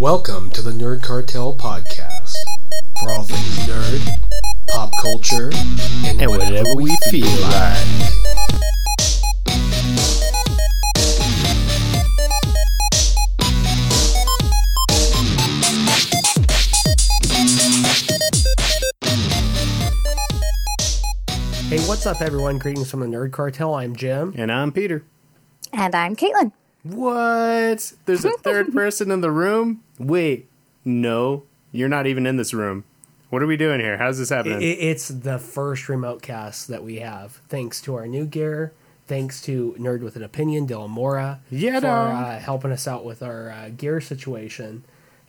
Welcome to the Nerd Cartel podcast for all things nerd, pop culture, and, And whatever we feel like. Hey, what's up, everyone? Greetings from the Nerd Cartel. I'm Jim. And I'm Peter. And I'm Kaitlin. What? There's a third person in the room? Wait, no, you're not even in this room. What are we doing here? How's this happening? It's the first remote cast that we have, thanks to our new gear. Thanks to Nerd with an Opinion, Dylan Mora, Yeah, for uh, helping us out with our uh, gear situation.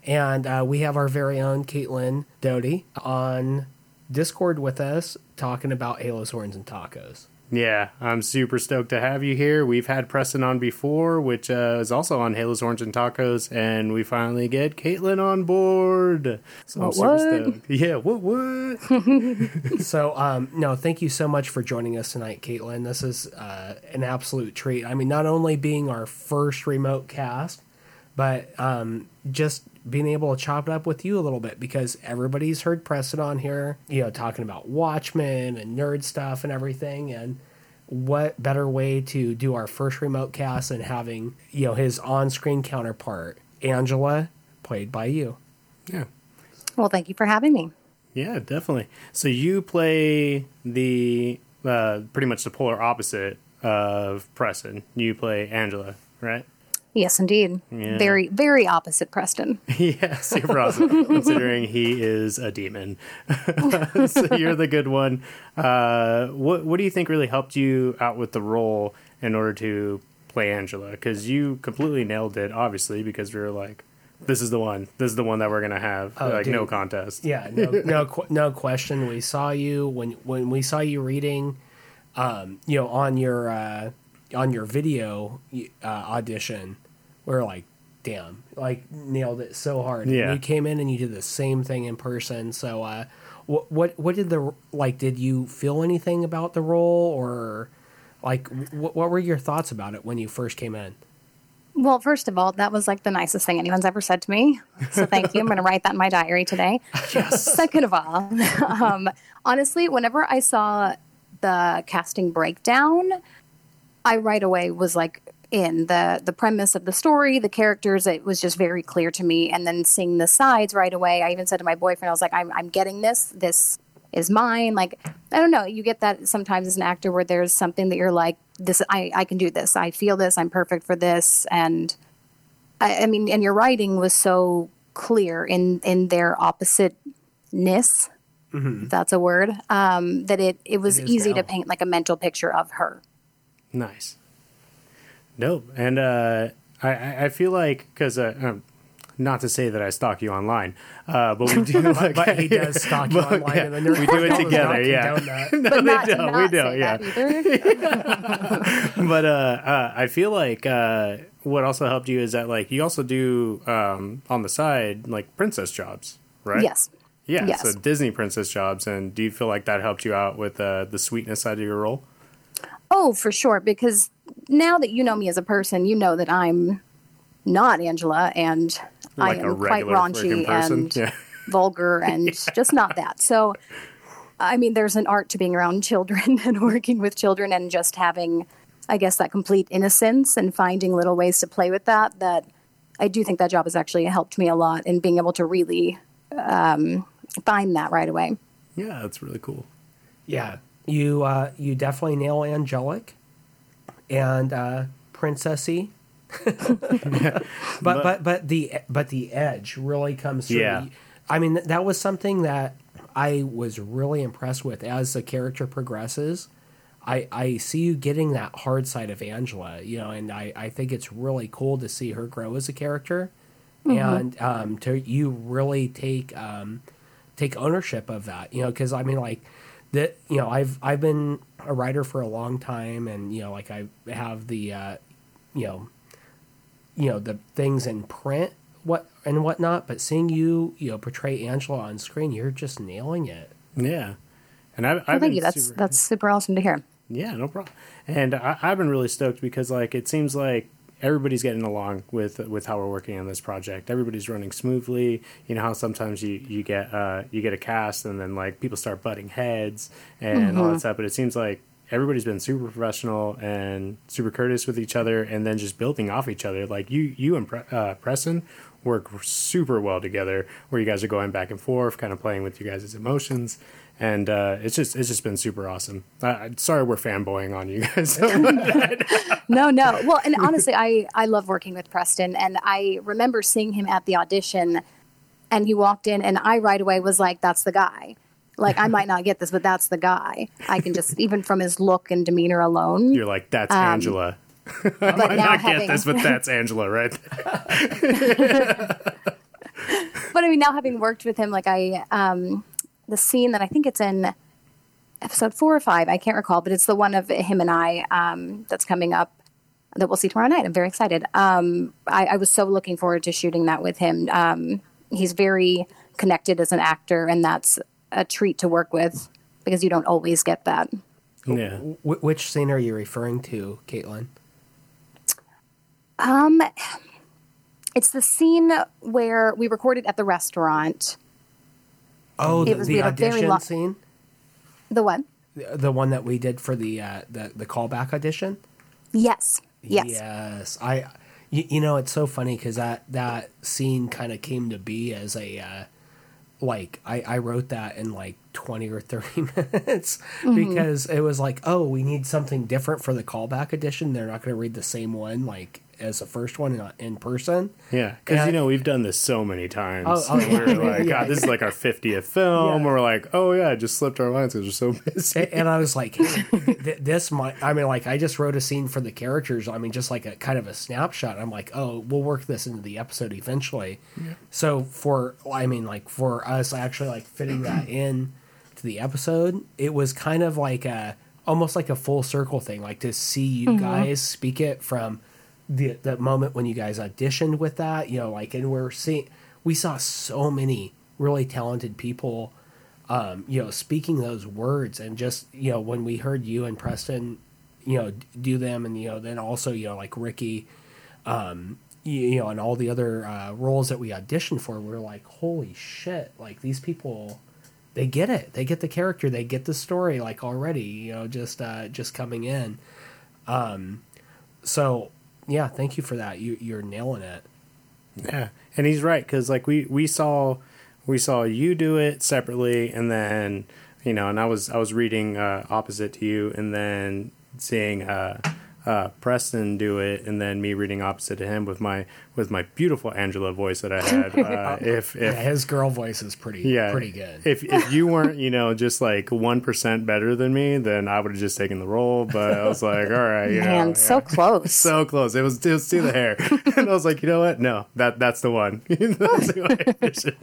And uh, we have our very own Kaitlin Doughty on Discord with us, talking about Halo's Horns and Tacos. Yeah, I'm super stoked to have you here. We've had Preston on before, which uh, is also on Halo's Horns and Tacos, and we finally get Kaitlin on board. So I'm What, super what? stoked. Yeah, what, what? So, um, no, thank you so much for joining us tonight, Kaitlin. This is uh, an absolute treat. I mean, not only being our first remote cast, but um, just being able to chop it up with you a little bit because everybody's heard Preston on here, you know, talking about Watchmen and nerd stuff and everything. And what better way to do our first remote cast than having, you know, his on screen counterpart, Angela, played by you? Yeah. Well, thank you for having me. Yeah, definitely. So you play the uh, pretty much the polar opposite of Preston. You play Angela, right? Yes, indeed. Yeah. Very, very opposite Preston. yeah, super awesome. considering he is a demon. so you're the good one. Uh, what What do you think really helped you out with the role in order to play Angela? Because you completely nailed it, obviously, because we were like, "This is the one. This is the one that we're gonna have." Oh, like no contest. Yeah, no, no, qu- no question. We saw you when when we saw you reading, um, you know, on your uh, on your video uh, audition. We were like, damn, like nailed it so hard. And Yeah. you came in and you did the same thing in person. So, uh, what what what did the like? Did you feel anything about the role, or like what what were your thoughts about it when you first came in? Well, first of all, that was like the nicest thing anyone's ever said to me. So thank you. I'm going to write that in my diary today. Yes. Second of all, um, honestly, whenever I saw the casting breakdown, I right away was like in the the premise of the story, the characters. It was just very clear to me. And then seeing the sides right away, I even said to my boyfriend, I was like, I'm I'm getting this. This is mine. Like I don't know. You get that sometimes as an actor where there's something that you're like, this. I I can do this. I feel this. I'm perfect for this. And I, I mean, and your writing was so clear in in their oppositeness. If that's a word. Um, that it it was It easy now. to paint like a mental picture of her. Nice. Dope. And uh, I, I I feel like because uh, um, not to say that I stalk you online, uh, but we do. like, But he does stalk you But, online, yeah, and the we do it Cartel does not together. Yeah. no, But they not, don't. not we don't. say Yeah. either. but uh, uh, I feel like uh, what also helped you is that like you also do um, on the side like princess jobs, right? yes. Yeah. Yes. So Disney princess jobs, and do you feel like that helped you out with uh, the sweetness side of your role? Oh, for sure. Because now that you know me as a person, you know that I'm not Angela, and Like I a am quite raunchy and Yeah. vulgar, and just not that. So, I mean, there's an art to being around children and working with children, and just having, I guess, that complete innocence and finding little ways to play with that. That I do think that job has actually helped me a lot in being able to really um, find that right away. Yeah, that's really cool. Yeah, you uh, you definitely nail angelic and uh, princessy. but, but but the but the edge really comes through. Yeah. I mean that was something that I was really impressed with as the character progresses. I, I see you getting that hard side of Angela, you know, and I, I think it's really cool to see her grow as a character, and um, to you really take um, take ownership of that you know because i mean like that you know i've i've been a writer for a long time and you know like i have the uh you know you know the things in print what and whatnot but seeing you you know portray angela on screen you're just nailing it Yeah. And I, Well, I've thank you. That's super- that's super awesome to hear. Yeah, no problem. And I, I've been really stoked because, like, it seems like everybody's getting along with with how we're working on this project. Everybody's running smoothly. You know how sometimes you you get uh, you get a cast and then like people start butting heads and all that stuff. But it seems like everybody's been super professional and super courteous with each other, and then just building off each other. Like you you and Pre- uh, Preston work super well together, where you guys are going back and forth, kind of playing with you guys' emotions. And uh, it's just it's just been super awesome. Uh, sorry, we're fanboying on you guys. No, no. Well, and honestly, I I love working with Preston, and I remember seeing him at the audition, and he walked in, and I right away was like, "That's the guy." Like I might not get this, but that's the guy. I can just even from his look and demeanor alone. You're like that's Angela. but I now not having, get this, but that's Angela, right? but I mean, now having worked with him, like I, um, the scene that I think it's in episode four or five, I can't recall, but it's the one of him and I um, that's coming up that we'll see tomorrow night. I'm very excited. Um, I, I was so looking forward to shooting that with him. Um, he's very connected as an actor, and that's a treat to work with because you don't always get that. Yeah. Wh- which scene are you referring to, Kaitlin? Um, it's the scene where we recorded at the restaurant. Oh, It the, was- the we had a very audition scene, The one. The, the one that we did for the uh, the the callback audition. Yes. Yes. Yes, I. You, you know, it's so funny because that that scene kind of came to be as a uh, like I I wrote that in like twenty or thirty minutes because it was like, oh, we need something different for the callback edition. They're not going to read the same one like as the first one in, in person. Yeah, because you know we've done this so many times. Oh, oh, we're yeah. like, Yeah. God, this is like our fiftieth film. Yeah. We're like, oh yeah, just slipped our lines because we're so busy. A- and I was like, hey, th- this might. I mean, like, I just wrote a scene for the characters. I mean, just like a kind of a snapshot. I'm like, oh, we'll work this into the episode eventually. So for, I mean, like for us actually like fitting that in to the episode, it was kind of like a almost like a full circle thing. Like to see you mm-hmm. guys speak it from the the moment when you guys auditioned with that, you know, like, and we're seeing we saw so many really talented people um, you know, speaking those words and just, you know, when we heard you and Preston, you know, do them and, you know, then also, you know, like Ricky, um, you, you know, and all the other uh, roles that we auditioned for, we are like, holy shit, like these people, they get it. They get the character. They get the story like already, you know, just, uh, just coming in. Um, so yeah, thank you for that. You, you're nailing it. Yeah, and he's right because like we we saw we saw you do it separately, and then you know, and I was I was reading uh, opposite to you, and then seeing uh, uh, Preston do it, and then me reading opposite to him with my with my beautiful Angela voice that I had. Uh, if Yeah, his girl voice is pretty, yeah, pretty good. If if you weren't, you know, just like one percent better than me, then I would have just taken the role. But I was like, all right, you Man, know, so yeah. close. so close. It was just to the hair, and I was like, you know what? No, that that's the one. That's the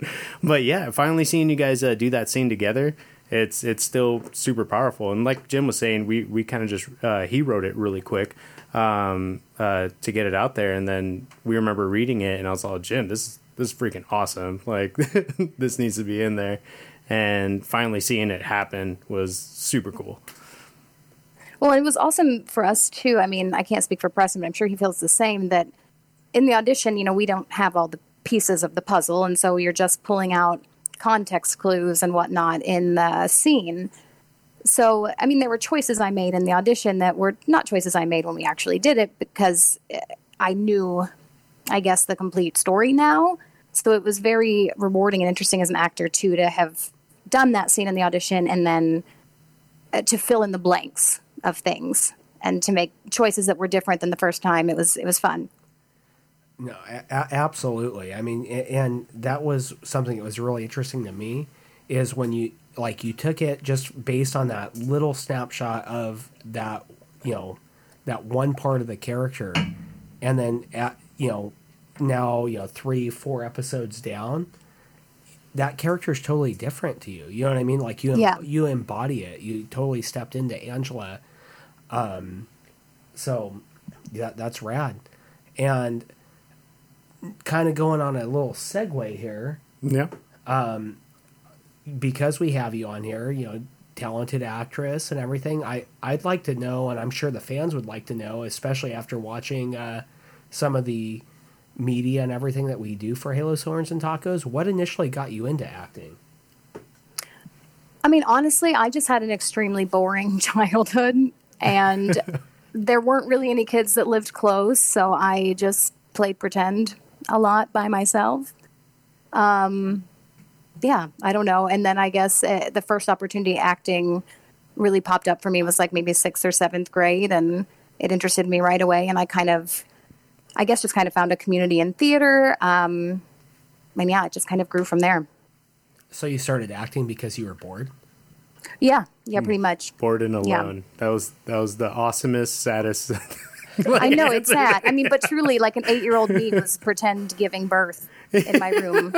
but yeah, finally seeing you guys uh, do that scene together, it's it's still super powerful. And like Jim was saying, we we kind of just uh, he wrote it really quick um, uh, to get it out there, and then we remember reading it, and I was all, Jim, this is this is freaking awesome. Like this needs to be in there. And finally seeing it happen was super cool. Well, it was awesome for us too. I mean, I can't speak for Preston, but I'm sure he feels the same. That in the audition, you know, we don't have all the pieces of the puzzle, and so you're just pulling out context clues and whatnot in the scene. So, I mean, there were choices I made in the audition that were not choices I made when we actually did it because eh, I knew, I guess, the complete story now. So it was very rewarding and interesting as an actor too to have done that scene in the audition and then uh, to fill in the blanks of things and to make choices that were different than the first time. It was it was fun. No, a- absolutely. I mean, and that was something that was really interesting to me is when you like you took it just based on that little snapshot of that, you know, that one part of the character, and then at you know now you know three four episodes down, that character is totally different to you. You know what I mean? Like you Yeah. you embody it. You totally stepped into Angela. Um, so yeah, that's rad. And kind of going on a little segue here Yeah. because we have you on here, you know, talented actress and everything. I I'd like to know, and I'm sure the fans would like to know, especially after watching uh, some of the media and everything that we do for Halo Horns and Tacos, what initially got you into acting? I mean, honestly, I just had an extremely boring childhood, and there weren't really any kids that lived close, so I just played pretend a lot by myself. Um, yeah, I don't know. And then I guess uh, the first opportunity acting really popped up for me was like maybe sixth or seventh grade, and it interested me right away. And I kind of, I guess, just kind of found a community in theater. Um, and yeah, it just kind of grew from there. So you started acting because you were bored? Yeah, yeah, pretty much. Bored and alone. Yeah. alone. That was that was the awesomest, saddest. I know it's sad. I mean, but truly, like an eight-year-old me was pretend giving birth in my room.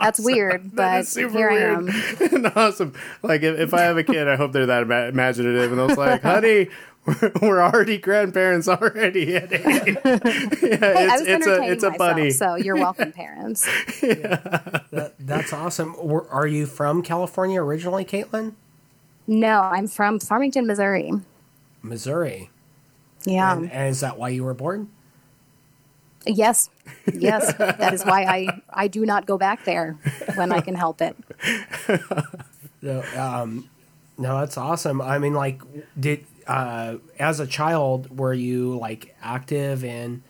That's weird, but That is super here weird I am. and awesome. Like if, if I have a kid, I hope they're that ima- imaginative and I was like, honey. We're, we're already grandparents already. yeah, Hey, I it's, was it's a it's a myself, bunny. so you're welcome, parents. That, that's awesome. Were, are you from California originally, Kaitlin? No, I'm from Farmington, Missouri. Missouri. Yeah. And, and is that why you were born? yes, yes. That is why I I do not go back there when I can help it. No, um, no, that's awesome. I mean, like, did uh, as a child were you like active in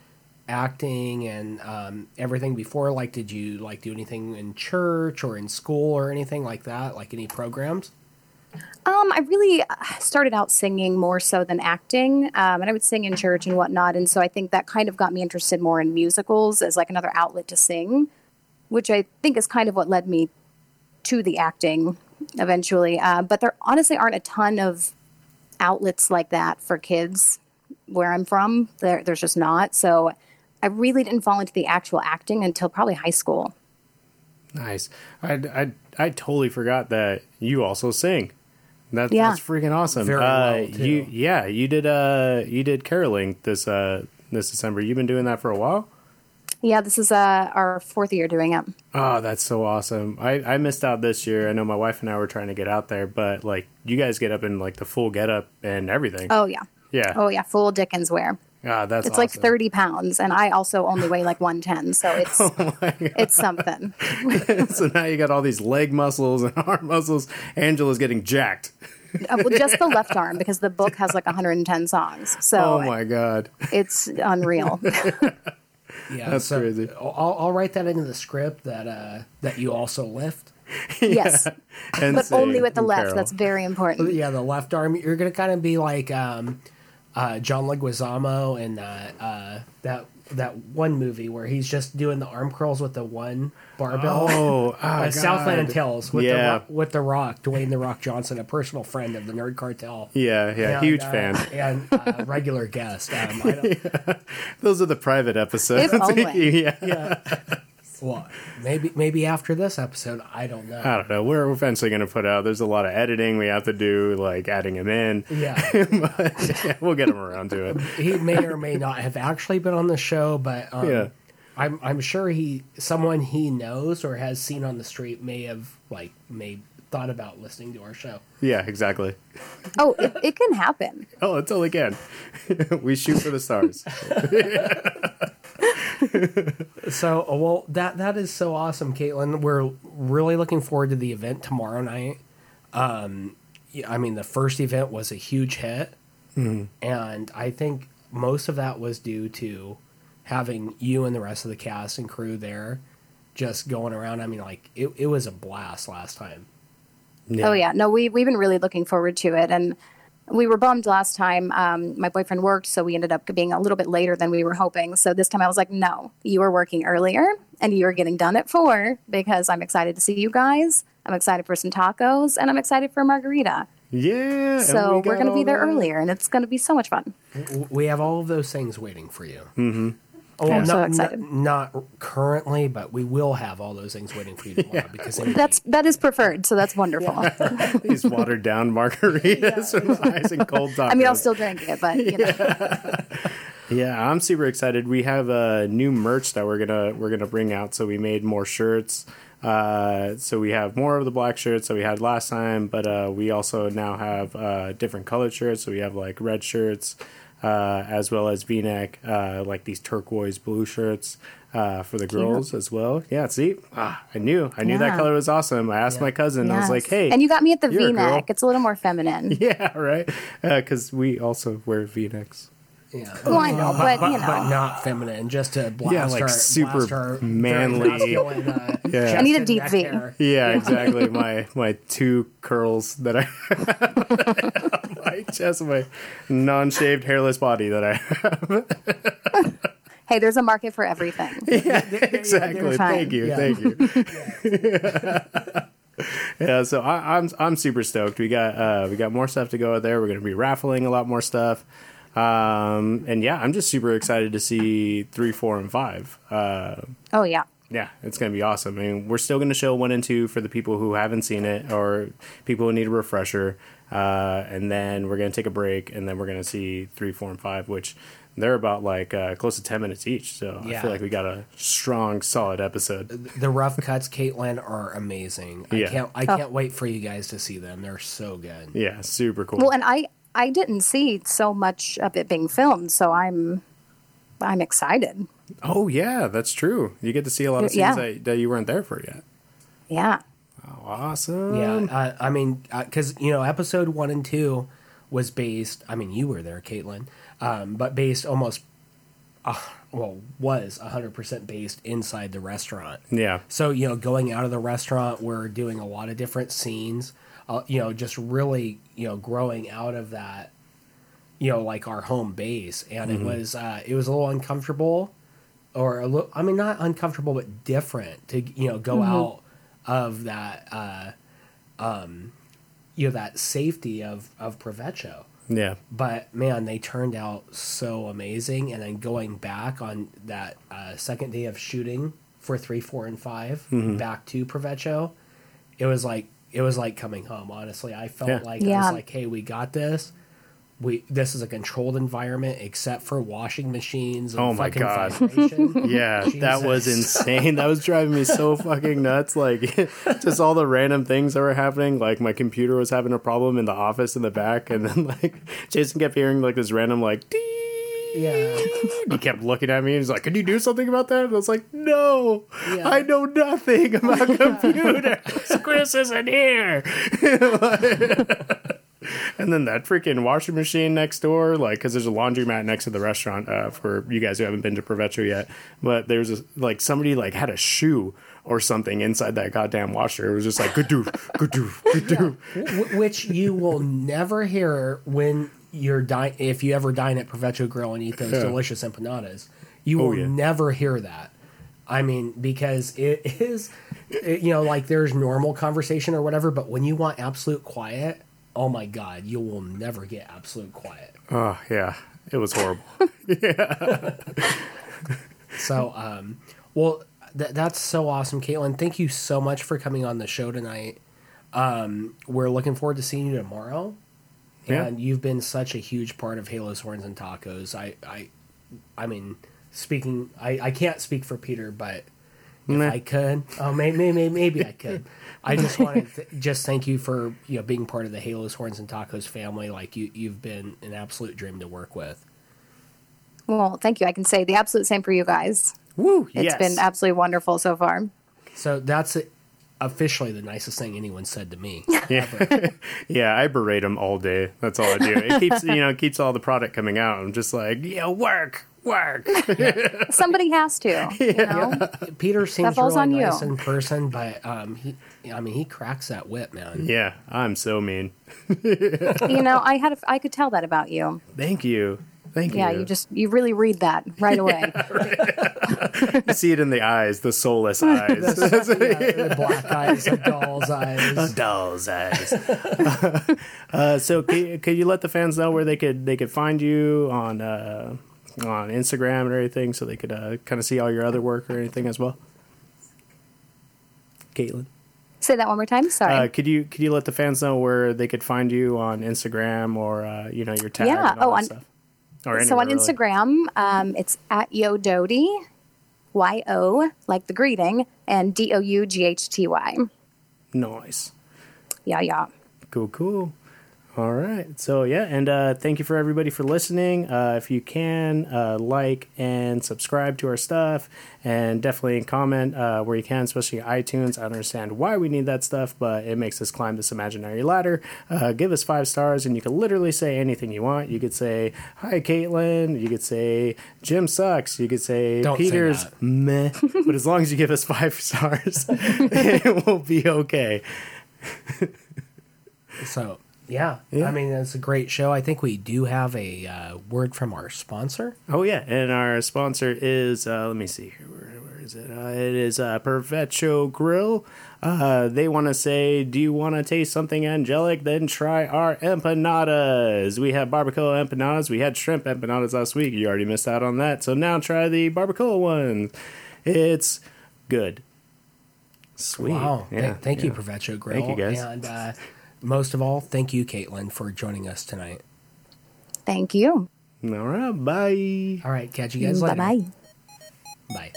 acting and um, everything before? Like, did you like do anything in church or in school or anything like that? Like any programs? Um, I really uh, started out singing more so than acting, um, and I would sing in church and whatnot. And so I think that kind of got me interested more in musicals as like another outlet to sing, which I think is kind of what led me to the acting eventually. Uh, but there honestly aren't a ton of outlets like that for kids where I'm from. There, there's just not. So I really didn't fall into the actual acting until probably high school. Nice. I, I, I totally forgot that you also sing. That, Yeah. That's freaking awesome. Very uh, well, too. You, yeah, you did. Uh, you did caroling this uh, this December. You've been doing that for a while. Yeah, this is uh, our fourth year doing it. Oh, that's so awesome. I, I missed out this year. I know my wife and I were trying to get out there, but like you guys get up in like the full get up and everything. Oh yeah. yeah. Oh yeah, full Dickens wear. Ah, that's It's like 30 pounds, and I also only weigh like 110, so it's Oh it's something. so now you got all these leg muscles and arm muscles. Angela's getting jacked. Uh, well, just the left arm because the book has like 110 songs, so Oh my god. it's unreal. Yeah, That's crazy. I'll, I'll write that into the script that uh, that you also lift. yes, And but sing only with the left. carol. That's very important. Yeah, the left arm. You're gonna kind of be like um, uh, John Leguizamo in uh, uh, that that one movie where he's just doing the arm curls with the one barbell. Oh, oh Uh, God. Southland Tales with the Yeah. Rock, with the Rock, Dwayne the Rock Johnson, a personal friend of the Nerd Cartel. Yeah, yeah, And, huge uh, fan. and uh, regular guest. Um, I don't, Those are the private episodes. If only. yeah. yeah. Well, maybe maybe after this episode, I don't know. I don't know. We're eventually going to put out. There's a lot of editing we have to do, like adding him in. yeah, Yeah, we'll get him around to it. he may or may not have actually been on the show, but um, Yeah. I'm I'm sure he someone he knows or has seen on the street may have like may thought about listening to our show. Yeah, exactly. Oh, it, it can happen. Oh, it totally can. we shoot for the stars. So, uh, well, that that is so awesome, Kaitlin. We're really looking forward to the event tomorrow night. Um, I mean, the first event was a huge hit, and I think most of that was due to having you and the rest of the cast and crew there, just going around. I mean, like it, it was a blast last time. Oh yeah, no, we we've been really looking forward to it, and we were bummed last time. Um, my boyfriend worked, so we ended up being a little bit later than we were hoping. So this time I was like, no, you were working earlier, and you are getting done at four because I'm excited to see you guys. I'm excited for some tacos, and I'm excited for a margarita. Yeah. So we we are going to be there that. earlier, and it's going to be so much fun. We have all of those things waiting for you. Mm-hmm. Oh, I'm not, so excited. Not, currently, but we will have all those things waiting for you tomorrow because they- That's that is preferred, so that's wonderful. These watered down margaritas with ice and cold tacos. I mean, I'll still drink it, but you know, Yeah, I'm super excited. We have a new merch that we're gonna we're gonna bring out. So we made more shirts. Uh, so we have more of the black shirts that we had last time, but uh, we also now have uh, different colored shirts. So we have like red shirts, uh, as well as V-neck, uh, like these turquoise blue shirts uh, for the girls as well. Yeah, see, ah, I knew, I knew that color was awesome. I asked Yeah. my cousin, I was like, "Hey," and you got me at the you're a girl. V-neck. It's a little more feminine. yeah, right, because we also wear V-necks. Yeah. Well, I know, but, but, you know, but not feminine, just to blast Yeah, like our, super blast our manly. masculine, uh, Yeah. I need a deep V. hair. Yeah, exactly. my my two curls that I have on my my non-shaved hairless body that I have. hey, there's a market for everything. Yeah, exactly. fine. Thank you. Yeah. Thank you. yeah, so I, I'm I'm super stoked. We got uh, we got more stuff to go out there. We're going to be raffling a lot more stuff. Um, and yeah, I'm just super excited to see three, four, and five. Uh, Oh yeah. Yeah, it's going to be awesome. I mean, we're still going to show one and two for the people who haven't seen it or people who need a refresher. Uh, and then we're going to take a break, and then we're going to see three, four, and five, which they're about like uh, close to 10 minutes each. So I feel like we got a strong, solid episode. The rough cuts, Kaitlin, are amazing. I Yeah. can't I can't wait for you guys to see them. They're so good. Yeah, super cool. Well, and I I didn't see so much of it being filmed, so I'm I'm excited. oh, yeah, that's true. You get to see a lot of scenes Yeah. that, that you weren't there for yet. Yeah. Oh, awesome. Yeah, uh, I mean, because you know, episode one and two was based. I mean, you were there, Kaitlin, um, but based almost, uh, well, was hundred percent based inside the restaurant. Yeah. So you know, going out of the restaurant, we're doing a lot of different scenes. Uh, you know, just really you know growing out of that. You know, like our home base, and it was uh, it was a little uncomfortable, or a little. I mean, not uncomfortable, but different to you know go out of that. Uh, um, you know that safety of of Provecho Yeah. but man, they turned out so amazing. And then going back on that uh, second day of shooting for three, four, and 5 Mm-hmm. back to Provecho, it was like it was like coming home. Honestly, I felt Yeah. like I was like, "Hey, we got this. We this is a controlled environment, except for washing machines and Oh my fucking God. vibration." Yeah, that was insane. That was driving me so fucking nuts. Like, just all the random things that were happening. Like, my computer was having a problem in the office in the back, and then like Jason kept hearing like this random like. Dee! yeah, He kept looking at me and he's like, "Can you do something about that?" And I was like, "No, Yeah. I know nothing about computers. Chris isn't here." and then that freaking washing machine next door, like, because there's a laundromat next to the restaurant. Uh, for you guys who haven't been to Provecho yet, but there's a, like somebody like had a shoe or something inside that goddamn washer. It was just like good do, good good which you will never hear when you're dine if you ever dine at Provecho Grill and eat those Yeah. delicious empanadas. You Oh, will yeah. never hear that. I mean, because it is, it- you know, like there's normal conversation or whatever, but when you want absolute quiet, oh my god, you will never get absolute quiet. Oh yeah, it was horrible. Yeah. so, um, well, th- that's so awesome, Kaitlin. Thank you so much for coming on the show tonight. Um, we're looking forward to seeing you tomorrow. Yeah. And you've been such a huge part of Halo's Horns and Tacos. I, I, I mean, speaking, I, I can't speak for Peter, but if I could, oh, maybe, maybe, maybe I could. I just want to th- just thank you for you know being part of the Halo's Horns and Tacos family. Like you, you've been an absolute dream to work with. Well, thank you. I can say the absolute same for you guys. Woo! It's yes. been absolutely wonderful so far. So that's officially the nicest thing anyone said to me. Yeah, yeah. I berate them all day. That's all I do. It keeps you know it keeps all the product coming out. I'm just like, yeah, work, work. Somebody has to. You know? Peter seems really on you. nice in person, but um, he, I mean, he cracks that whip, man. yeah, I'm so mean. you know, I had a, I could tell that about you. Thank you, thank Yeah, you. Yeah, you just you really read that right away. You see it in the eyes, the soulless eyes, the black eyes, the doll's eyes. doll's eyes. uh, so, could, could you let the fans know where they could they could find you on uh, on Instagram and everything, so they could uh, kind of see all your other work or anything as well? Kaitlin. Say that one more time. Sorry. Uh, could you could you let the fans know where they could find you on Instagram or uh, you know your tag Yeah. Oh, on- stuff? Or so on really. Instagram, um, it's at Yo Doughty, Y O like the greeting, and D O U G H T Y. Nice, Yeah, yeah. cool, cool. All right. So yeah, and uh, thank you for everybody for listening. Uh, if you can uh, like and subscribe to our stuff, and definitely comment uh, where you can, especially iTunes. I understand why we need that stuff, but it makes us climb this imaginary ladder. Uh, give us five stars, and you can literally say anything you want. You could say hi, Kaitlin. You could say Jim sucks. You could say Don't Peter's that. meh. but as long as you give us five stars, it will be okay. So yeah, Yeah. I mean it's a great show. I think we do have a uh, word from our sponsor. Oh yeah, and our sponsor is uh, let me see here. Where, where is it? Uh, it is uh, Provecho Grill. Uh, they want to say, do you want to taste something angelic? Then try our empanadas. We have barbacoa empanadas. We had shrimp empanadas last week. You already missed out on that. So now try the barbacoa one. It's good. Sweet. Wow! Yeah, Th- thank you, yeah. Provecho Grill. Thank you, guys. And uh, most of all, thank you, Kaitlin, for joining us tonight. Thank you. All right. Bye. All right, catch you guys Bye later. bye. Bye.